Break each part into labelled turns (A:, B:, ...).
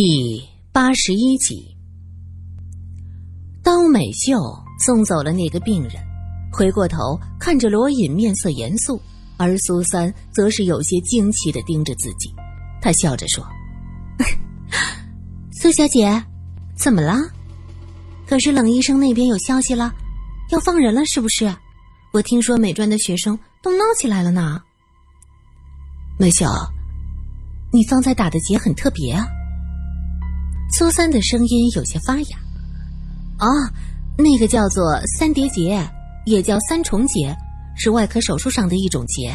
A: 第八十一集，刀美秀送走了那个病人，回过头看着罗隐，面色严肃，而苏三则是有些惊奇的盯着自己。他笑着说：“苏小姐，怎么了？可是冷医生那边有消息了，要放人了，是不是？我听说美专的学生都闹起来了呢。”美秀，你方才打的结很特别啊。苏三的声音有些发哑。哦，那个叫做三叠结，也叫三重结，是外科手术上的一种结。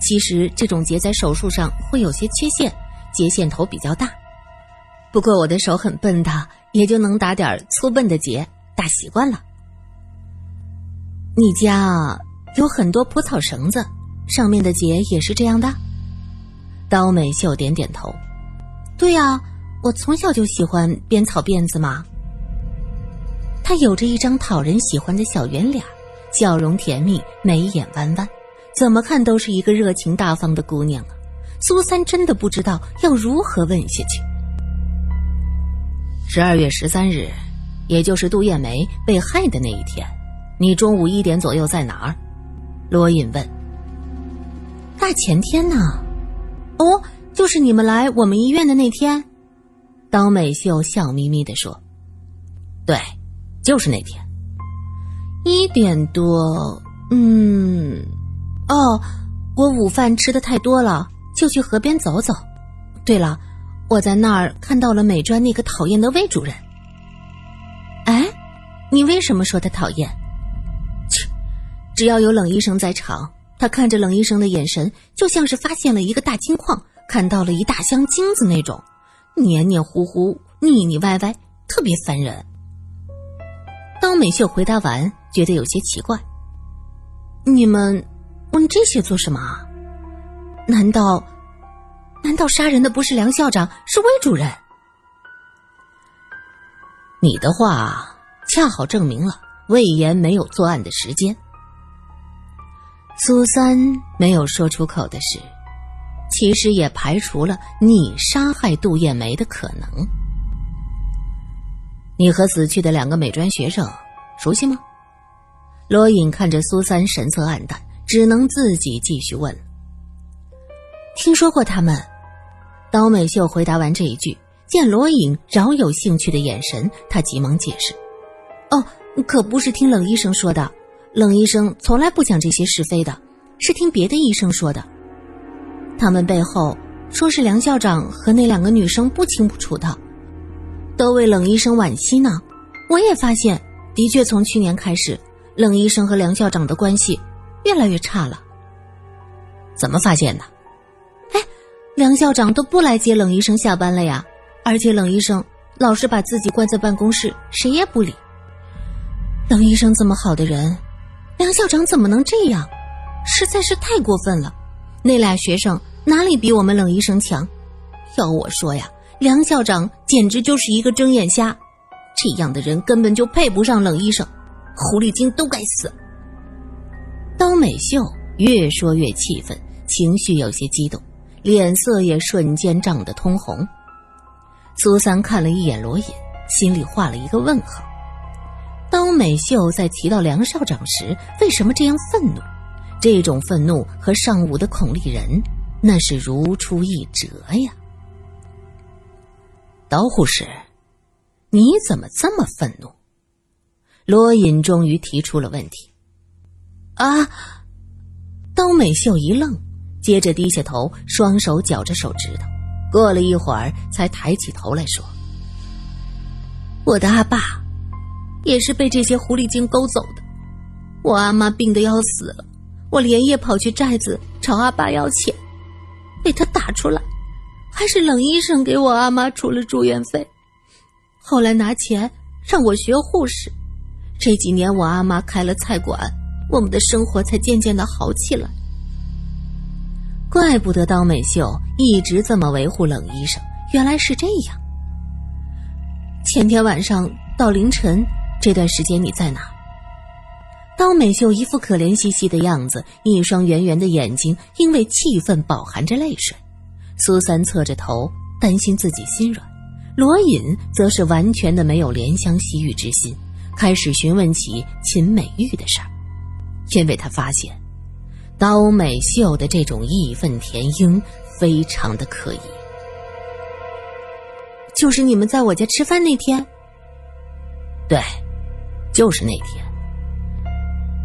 A: 其实这种结在手术上会有些缺陷，结线头比较大。不过我的手很笨的，也就能打点粗笨的结，打习惯了。你家有很多蒲草绳子，上面的结也是这样的。刀美秀点点头，对呀。我从小就喜欢编草辫子嘛。她有着一张讨人喜欢的小圆脸，笑容甜蜜，眉眼弯弯，怎么看都是一个热情大方的姑娘啊。苏三真的不知道要如何问下去。十二月十三日，也就是杜艳梅被害的那一天，你中午一点左右在哪儿？罗隐问。大前天呢？哦，就是你们来我们医院的那天。刀美秀笑眯眯的说：“对，就是那天，一点多。嗯，哦，我午饭吃的太多了，就去河边走走。对了，我在那儿看到了美专那个讨厌的魏主任。哎，你为什么说他讨厌？切，只要有冷医生在场，他看着冷医生的眼神，就像是发现了一个大金矿，看到了一大箱金子那种。”黏黏糊糊、腻腻歪歪，特别烦人。当美秀回答完，觉得有些奇怪：“你们问这些做什么？难道难道杀人的不是梁校长，是魏主任？”你的话恰好证明了魏延没有作案的时间。苏三没有说出口的是。其实也排除了你杀害杜艳梅的可能。你和死去的两个美专学生熟悉吗？罗隐看着苏三神色黯淡，只能自己继续问。听说过他们。刀美秀回答完这一句，见罗隐饶有兴趣的眼神，他急忙解释：“哦，可不是听冷医生说的，冷医生从来不讲这些是非的，是听别的医生说的。”他们背后说是梁校长和那两个女生不清不楚的，都为冷医生惋惜呢。我也发现，的确从去年开始，冷医生和梁校长的关系越来越差了。怎么发现的？哎，梁校长都不来接冷医生下班了呀，而且冷医生老是把自己关在办公室，谁也不理。冷医生这么好的人，梁校长怎么能这样？实在是太过分了。那俩学生哪里比我们冷医生强？要我说呀，梁校长简直就是一个睁眼瞎，这样的人根本就配不上冷医生，狐狸精都该死。当美秀越说越气愤，情绪有些激动，脸色也瞬间涨得通红。苏三看了一眼罗隐，心里画了一个问号。当美秀在提到梁校长时，为什么这样愤怒？这种愤怒和上午的孔丽人，那是如出一辙呀。刀护士，你怎么这么愤怒？罗隐终于提出了问题。啊！刀美秀一愣，接着低下头，双手绞着手指头。过了一会儿，才抬起头来说：“我的阿爸，也是被这些狐狸精勾走的。我阿妈病得要死了。”我连夜跑去寨子找阿爸要钱，被他打出来，还是冷医生给我阿妈出了住院费。后来拿钱让我学护士，这几年我阿妈开了菜馆，我们的生活才渐渐的好起来。怪不得刀美秀一直这么维护冷医生，原来是这样。前天晚上到凌晨这段时间你在哪？刀美秀一副可怜兮兮的样子，一双圆圆的眼睛因为气愤饱含着泪水。苏三侧着头，担心自己心软，罗隐则是完全的没有怜香惜玉之心，开始询问起秦美玉的事儿，因为他发现刀美秀的这种义愤填膺非常的可疑。就是你们在我家吃饭那天，对，就是那天。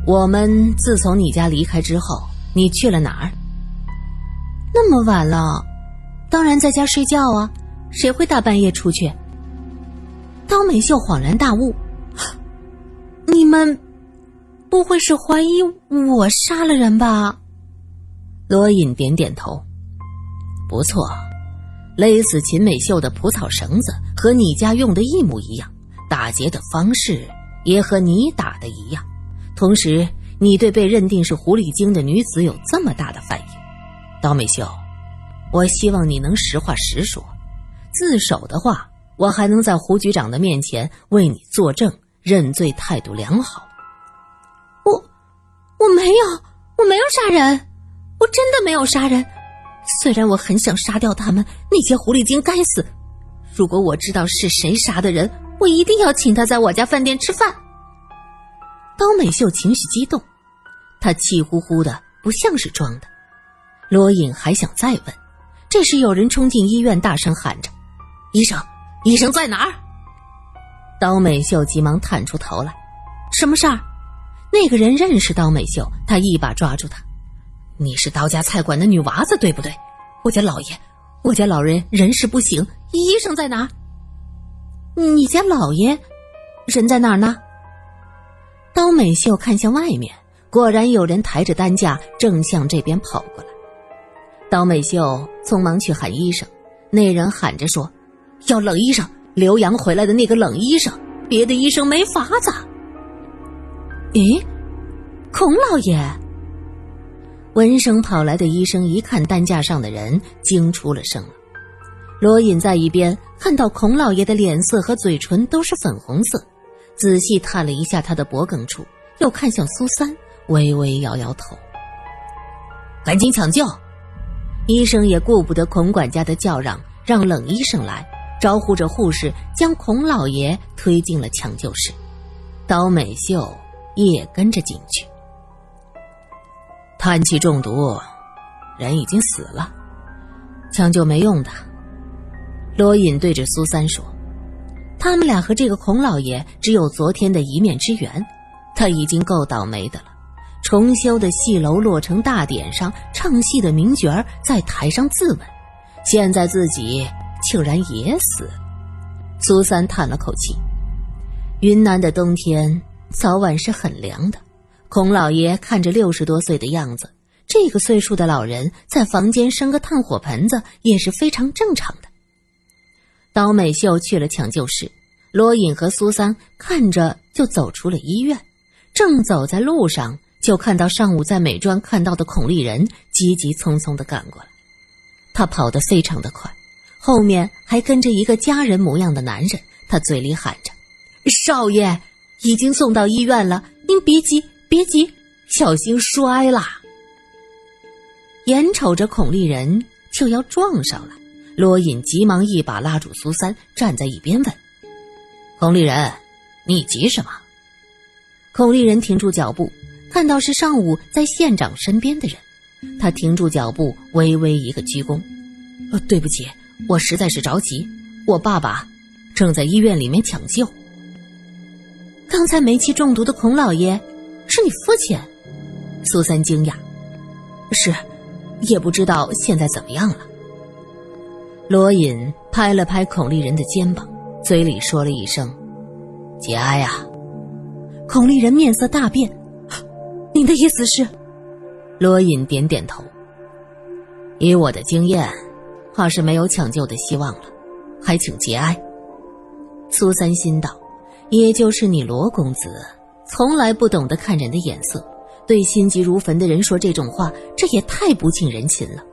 A: 我们自从你家离开之后，你去了哪儿？
B: 那么晚了，当然在家睡觉啊，谁会大半夜出去？刀美秀恍然大悟：“你们不会是怀疑我杀了人吧？”
A: 罗隐点点头：“不错。”勒死秦美秀的蒲草绳子和你家用的一模一样，打劫的方式也和你打的一样。同时，你对被认定是狐狸精的女子有这么大的反应，刀美秀，我希望你能实话实说。自首的话，我还能在胡局长的面前为你作证认罪，态度良好。
B: 我，我没有，我没有杀人，我真的没有杀人。虽然我很想杀掉他们那些狐狸精，该死！如果我知道是谁杀的人，我一定要请他在我家饭店吃饭。
A: 刀美秀情绪激动，她气呼呼的，不像是装的。罗隐还想再问，这时有人冲进医院，大声喊着：“医生，医生在哪儿？”刀美秀急忙探出头来：“什么事儿？”那个人认识刀美秀，他一把抓住她。你是刀家菜馆的女娃子，对不对？我家老爷，我家老人人事不省，医生在哪儿？
B: 你家老爷人在哪儿呢？
A: 刀美秀看向外面，果然有人抬着担架正向这边跑过来。刀美秀匆忙去喊医生，那人喊着说：“要冷医生，刘洋回来的那个冷医生，别的医生没法子。”
B: 咦，孔老爷。
A: 闻声跑来的医生一看担架上的人，惊出了声。罗隐在一边看到孔老爷的脸色和嘴唇都是粉红色，仔细探了一下他的脖颈处，又看向苏三，微微摇摇头。赶紧抢救！医生也顾不得孔管家的叫嚷，让冷医生来招呼着护士将孔老爷推进了抢救室。刀美秀也跟着进去。叹气中毒，人已经死了，抢救没用的。罗隐对着苏三说：“他们俩和这个孔老爷只有昨天的一面之缘，他已经够倒霉的了。重修的戏楼落成大典上，唱戏的名角在台上自刎，现在自己竟然也死。”苏三叹了口气：“云南的冬天早晚是很凉的。”孔老爷看着六十多岁的样子，这个岁数的老人在房间生个炭火盆子也是非常正常的。刀美秀去了抢救室，罗隐和苏三看着就走出了医院。正走在路上，就看到上午在美专看到的孔丽人急急匆匆的赶过来。他跑得非常的快，后面还跟着一个家人模样的男人。他嘴里喊着：“少爷，已经送到医院了，您别急。”别急，小心摔啦！眼瞅着孔丽人就要撞上了，罗隐急忙一把拉住苏三，站在一边问：“孔丽人，你急什么？”孔丽人停住脚步，看到是上午在县长身边的人，他停住脚步，微微一个鞠躬：“呃，对不起，我实在是着急，我爸爸正在医院里面抢救。
B: 刚才煤气中毒的孔老爷。”是你父亲，
A: 苏三惊讶，是，也不知道现在怎么样了。罗隐拍了拍孔丽人的肩膀，嘴里说了一声：“节哀呀。”
B: 孔丽人面色大变，您的意思是？
A: 罗隐点点头。以我的经验，怕是没有抢救的希望了，还请节哀。苏三心道：“也就是你罗公子。”从来不懂得看人的眼色，对心急如焚的人说这种话，这也太不近人情了。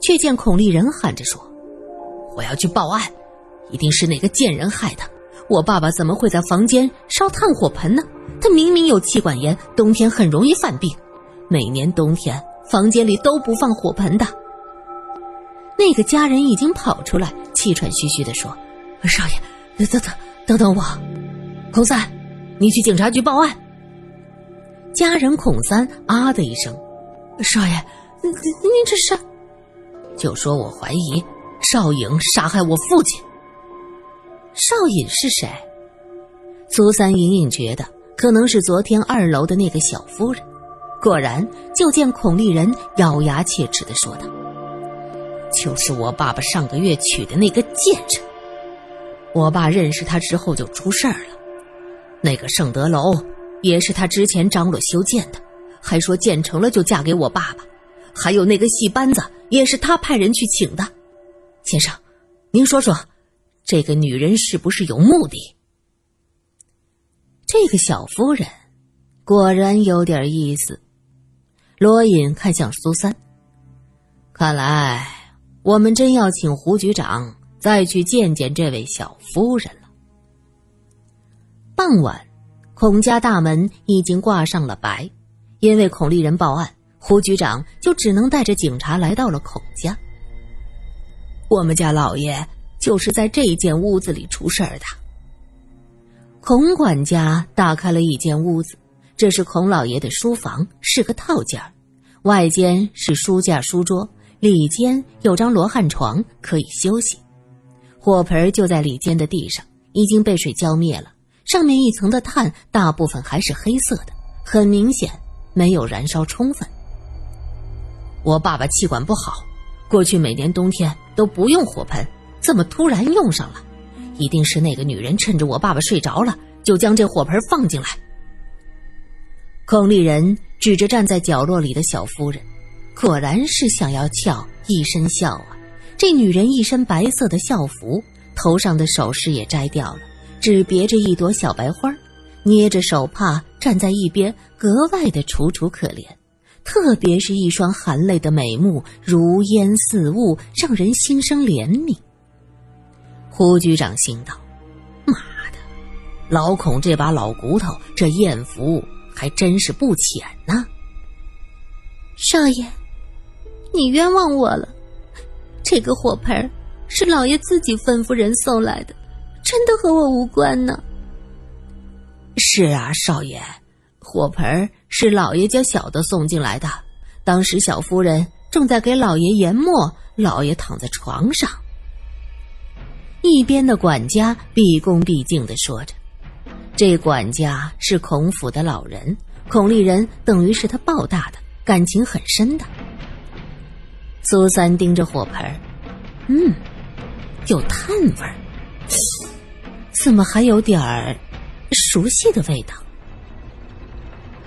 A: 却见孔丽人喊着说：“我要去报案，一定是哪个贱人害的。我爸爸怎么会在房间烧炭火盆呢？他明明有气管炎，冬天很容易犯病。每年冬天房间里都不放火盆的。”那个家人已经跑出来，气喘吁吁地说：“少爷，等等等等我，孔三，你去警察局报案。家人孔三啊的一声，少爷，您您这是？就说我怀疑少颖杀害我父亲。少颖是谁？苏三隐隐觉得可能是昨天二楼的那个小夫人。果然，就见孔丽人咬牙切齿的说道：“就是我爸爸上个月娶的那个贱人。我爸认识他之后就出事儿了。那个盛德楼也是他之前张罗修建的，还说建成了就嫁给我爸爸。还有那个戏班子也是他派人去请的。先生，您说说，这个女人是不是有目的？”这个小夫人果然有点意思。罗隐看向苏三，看来我们真要请胡局长再去见见这位小夫人了。傍晚，孔家大门已经挂上了白，因为孔丽人报案，胡局长就只能带着警察来到了孔家。我们家老爷就是在这间屋子里出事儿的。孔管家打开了一间屋子，这是孔老爷的书房，是个套间，外间是书架、书桌，里间有张罗汉床可以休息。火盆就在里间的地上，已经被水浇灭了，上面一层的炭大部分还是黑色的，很明显没有燃烧充分。我爸爸气管不好，过去每年冬天都不用火盆，怎么突然用上了？一定是那个女人趁着我爸爸睡着了，就将这火盆放进来。孔丽人指着站在角落里的小夫人，果然是想要俏，一身笑啊！这女人一身白色的校服，头上的首饰也摘掉了，只别着一朵小白花，捏着手帕站在一边，格外的楚楚可怜。特别是一双含泪的美目，如烟似雾，让人心生怜悯。胡局长心道：“妈的，老孔这把老骨头，这艳福还真是不浅呢。”
B: 少爷，你冤枉我了。这个火盆是老爷自己吩咐人送来的，真的和我无关呢。
A: 是啊，少爷，火盆是老爷家小的送进来的。当时小夫人正在给老爷研墨，老爷躺在床上。一边的管家毕恭毕敬的说着：“这管家是孔府的老人，孔丽人等于是他抱大的，感情很深的。”苏三盯着火盆，嗯，有炭味儿，怎么还有点儿熟悉的味道？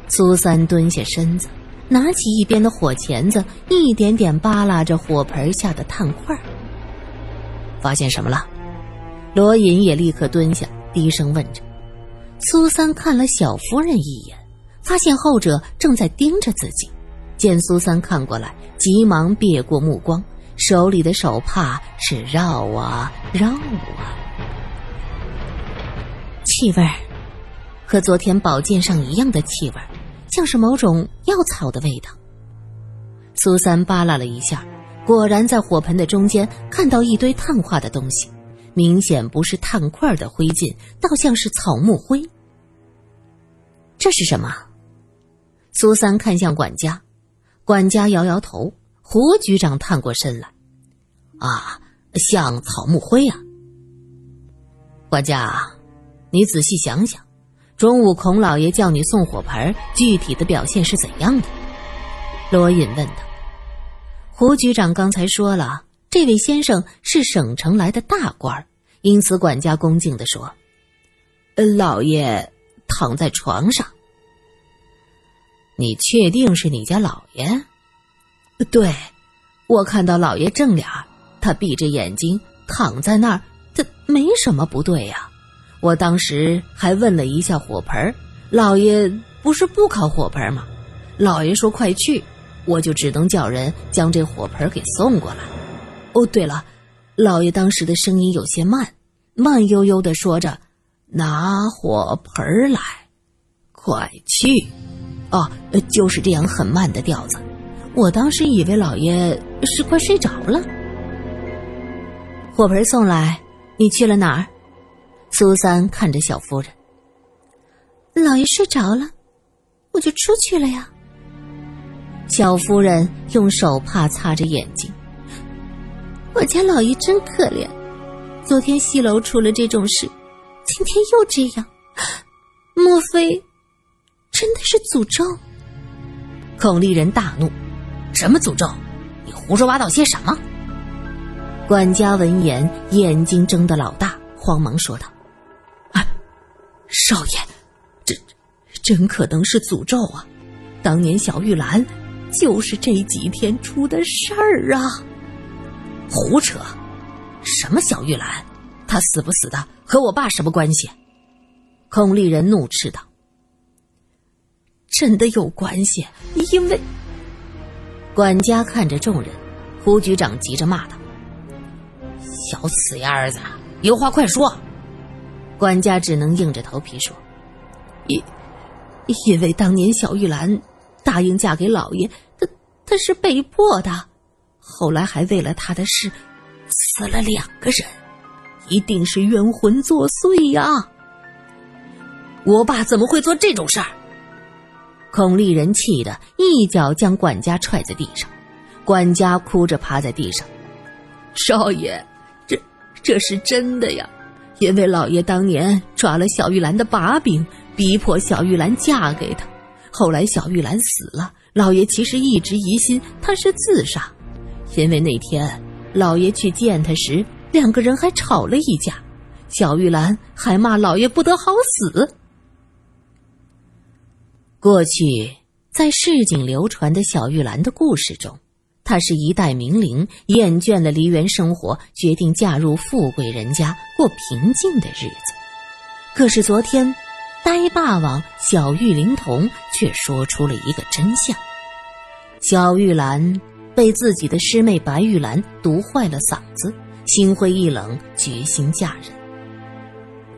A: 苏三蹲下身子，拿起一边的火钳子，一点点扒拉着火盆下的炭块发现什么了？罗隐也立刻蹲下，低声问着。苏三看了小夫人一眼，发现后者正在盯着自己。见苏三看过来，急忙别过目光，手里的手帕是绕啊绕啊，气味儿和昨天宝剑上一样的气味儿，像是某种药草的味道。苏三扒拉了一下，果然在火盆的中间看到一堆碳化的东西。明显不是炭块的灰烬，倒像是草木灰。这是什么？苏三看向管家，管家摇摇头。胡局长探过身来，啊，像草木灰啊。管家，你仔细想想，中午孔老爷叫你送火盆，具体的表现是怎样的？罗隐问道。胡局长刚才说了。这位先生是省城来的大官因此管家恭敬的说：“呃，老爷躺在床上。你确定是你家老爷？对，我看到老爷正脸，他闭着眼睛躺在那儿，他没什么不对呀。我当时还问了一下火盆老爷不是不烤火盆吗？老爷说快去，我就只能叫人将这火盆给送过来。”哦，对了，老爷当时的声音有些慢，慢悠悠的说着：“拿火盆来，快去。”哦，就是这样很慢的调子。我当时以为老爷是快睡着了。火盆送来，你去了哪儿？苏三看着小夫人。
B: 老爷睡着了，我就出去了呀。
A: 小夫人用手帕擦着眼睛。
B: 我家老爷真可怜，昨天西楼出了这种事，今天又这样，莫非真的是诅咒？
A: 孔丽人大怒：“什么诅咒？你胡说八道些什么？”管家闻言，眼睛睁得老大，慌忙说道：“，少爷，这真可能是诅咒啊！当年小玉兰就是这几天出的事儿啊！”胡扯！什么小玉兰？她死不死的和我爸什么关系？孔丽人怒斥道。真的有关系，因为管家看着众人，胡局长急着骂道：“小死丫儿子，有话快说！”管家只能硬着头皮说：“因因为当年小玉兰答应嫁给老爷，她她是被迫的，后来还为了他的事死了两个人，一定是冤魂作祟呀！我爸怎么会做这种事儿？”孔丽人气得一脚将管家踹在地上，管家哭着趴在地上。少爷，这这是真的呀！因为老爷当年抓了小玉兰的把柄，逼迫小玉兰嫁给他。后来小玉兰死了，老爷其实一直疑心她是自杀，因为那天老爷去见她时，两个人还吵了一架，小玉兰还骂老爷不得好死。过去，在市井流传的小玉兰的故事中，她是一代名伶，厌倦了梨园生活，决定嫁入富贵人家过平静的日子。可是昨天，呆霸王小玉灵童却说出了一个真相：小玉兰被自己的师妹白玉兰毒坏了嗓子，心灰意冷，决心嫁人。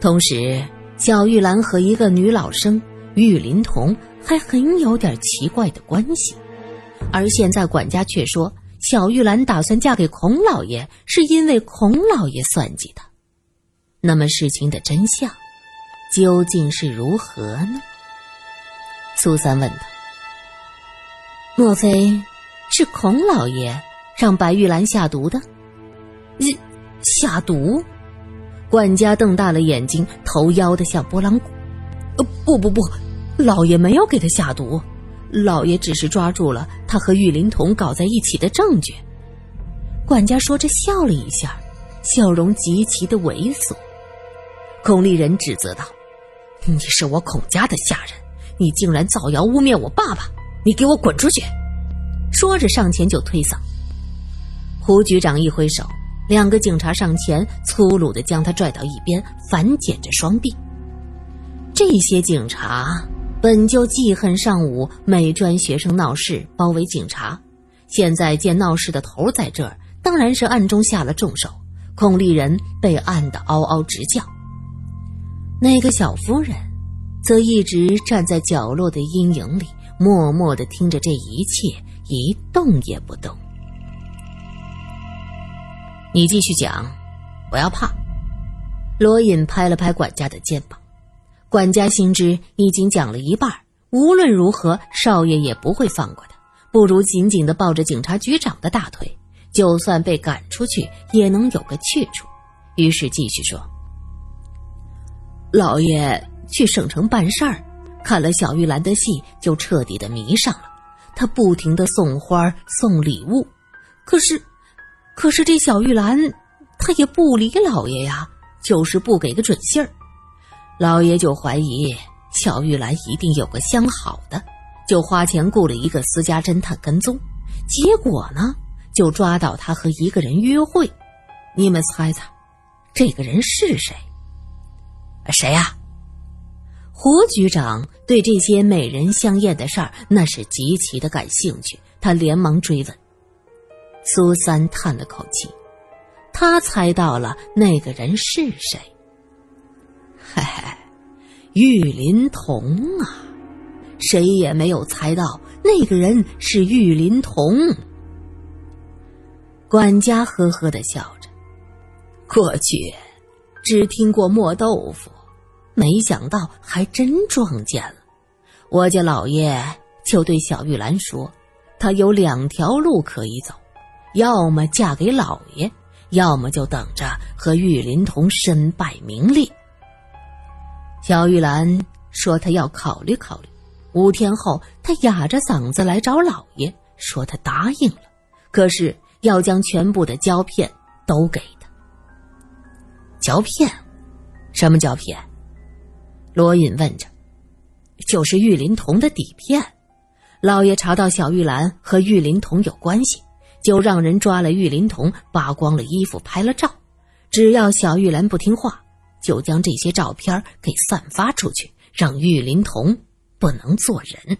A: 同时，小玉兰和一个女老生玉灵童。还很有点奇怪的关系，而现在管家却说小玉兰打算嫁给孔老爷，是因为孔老爷算计她。那么事情的真相究竟是如何呢？苏三问道：“莫非是孔老爷让白玉兰下毒的？”下毒？管家瞪大了眼睛，头摇得像拨浪鼓。“呃，不不不。”老爷没有给他下毒，老爷只是抓住了他和玉灵童搞在一起的证据。管家说着笑了一下，笑容极其的猥琐。孔丽人指责道：“你是我孔家的下人，你竟然造谣污蔑我爸爸！你给我滚出去！”说着上前就推搡。胡局长一挥手，两个警察上前粗鲁的将他拽到一边，反剪着双臂。这些警察。本就记恨上午美专学生闹事包围警察，现在见闹事的头在这儿，当然是暗中下了重手。孔丽人被按得嗷嗷直叫，那个小夫人，则一直站在角落的阴影里，默默的听着这一切，一动也不动。你继续讲，不要怕。罗隐拍了拍管家的肩膀。管家心知已经讲了一半，无论如何，少爷也不会放过他，不如紧紧的抱着警察局长的大腿，就算被赶出去，也能有个去处。于是继续说：“老爷去省城办事儿，看了小玉兰的戏，就彻底的迷上了。他不停的送花送礼物，可是，可是这小玉兰，他也不理老爷呀，就是不给个准信儿。”老爷就怀疑乔玉兰一定有个相好的，就花钱雇了一个私家侦探跟踪，结果呢，就抓到他和一个人约会。你们猜猜，这个人是谁？谁呀？胡局长对这些美人香艳的事儿那是极其的感兴趣，他连忙追问。苏三叹了口气，他猜到了那个人是谁。嘿嘿，玉林童啊，谁也没有猜到那个人是玉林童。管家呵呵的笑着，过去只听过磨豆腐，没想到还真撞见了。我家老爷就对小玉兰说：“她有两条路可以走，要么嫁给老爷，要么就等着和玉林童身败名裂。”小玉兰说：“她要考虑考虑。”五天后，她哑着嗓子来找老爷，说她答应了，可是要将全部的胶片都给他。胶片？什么胶片？罗隐问着。就是玉林童的底片。老爷查到小玉兰和玉林童有关系，就让人抓了玉林童，扒光了衣服拍了照。只要小玉兰不听话，就将这些照片给散发出去，让玉林童不能做人。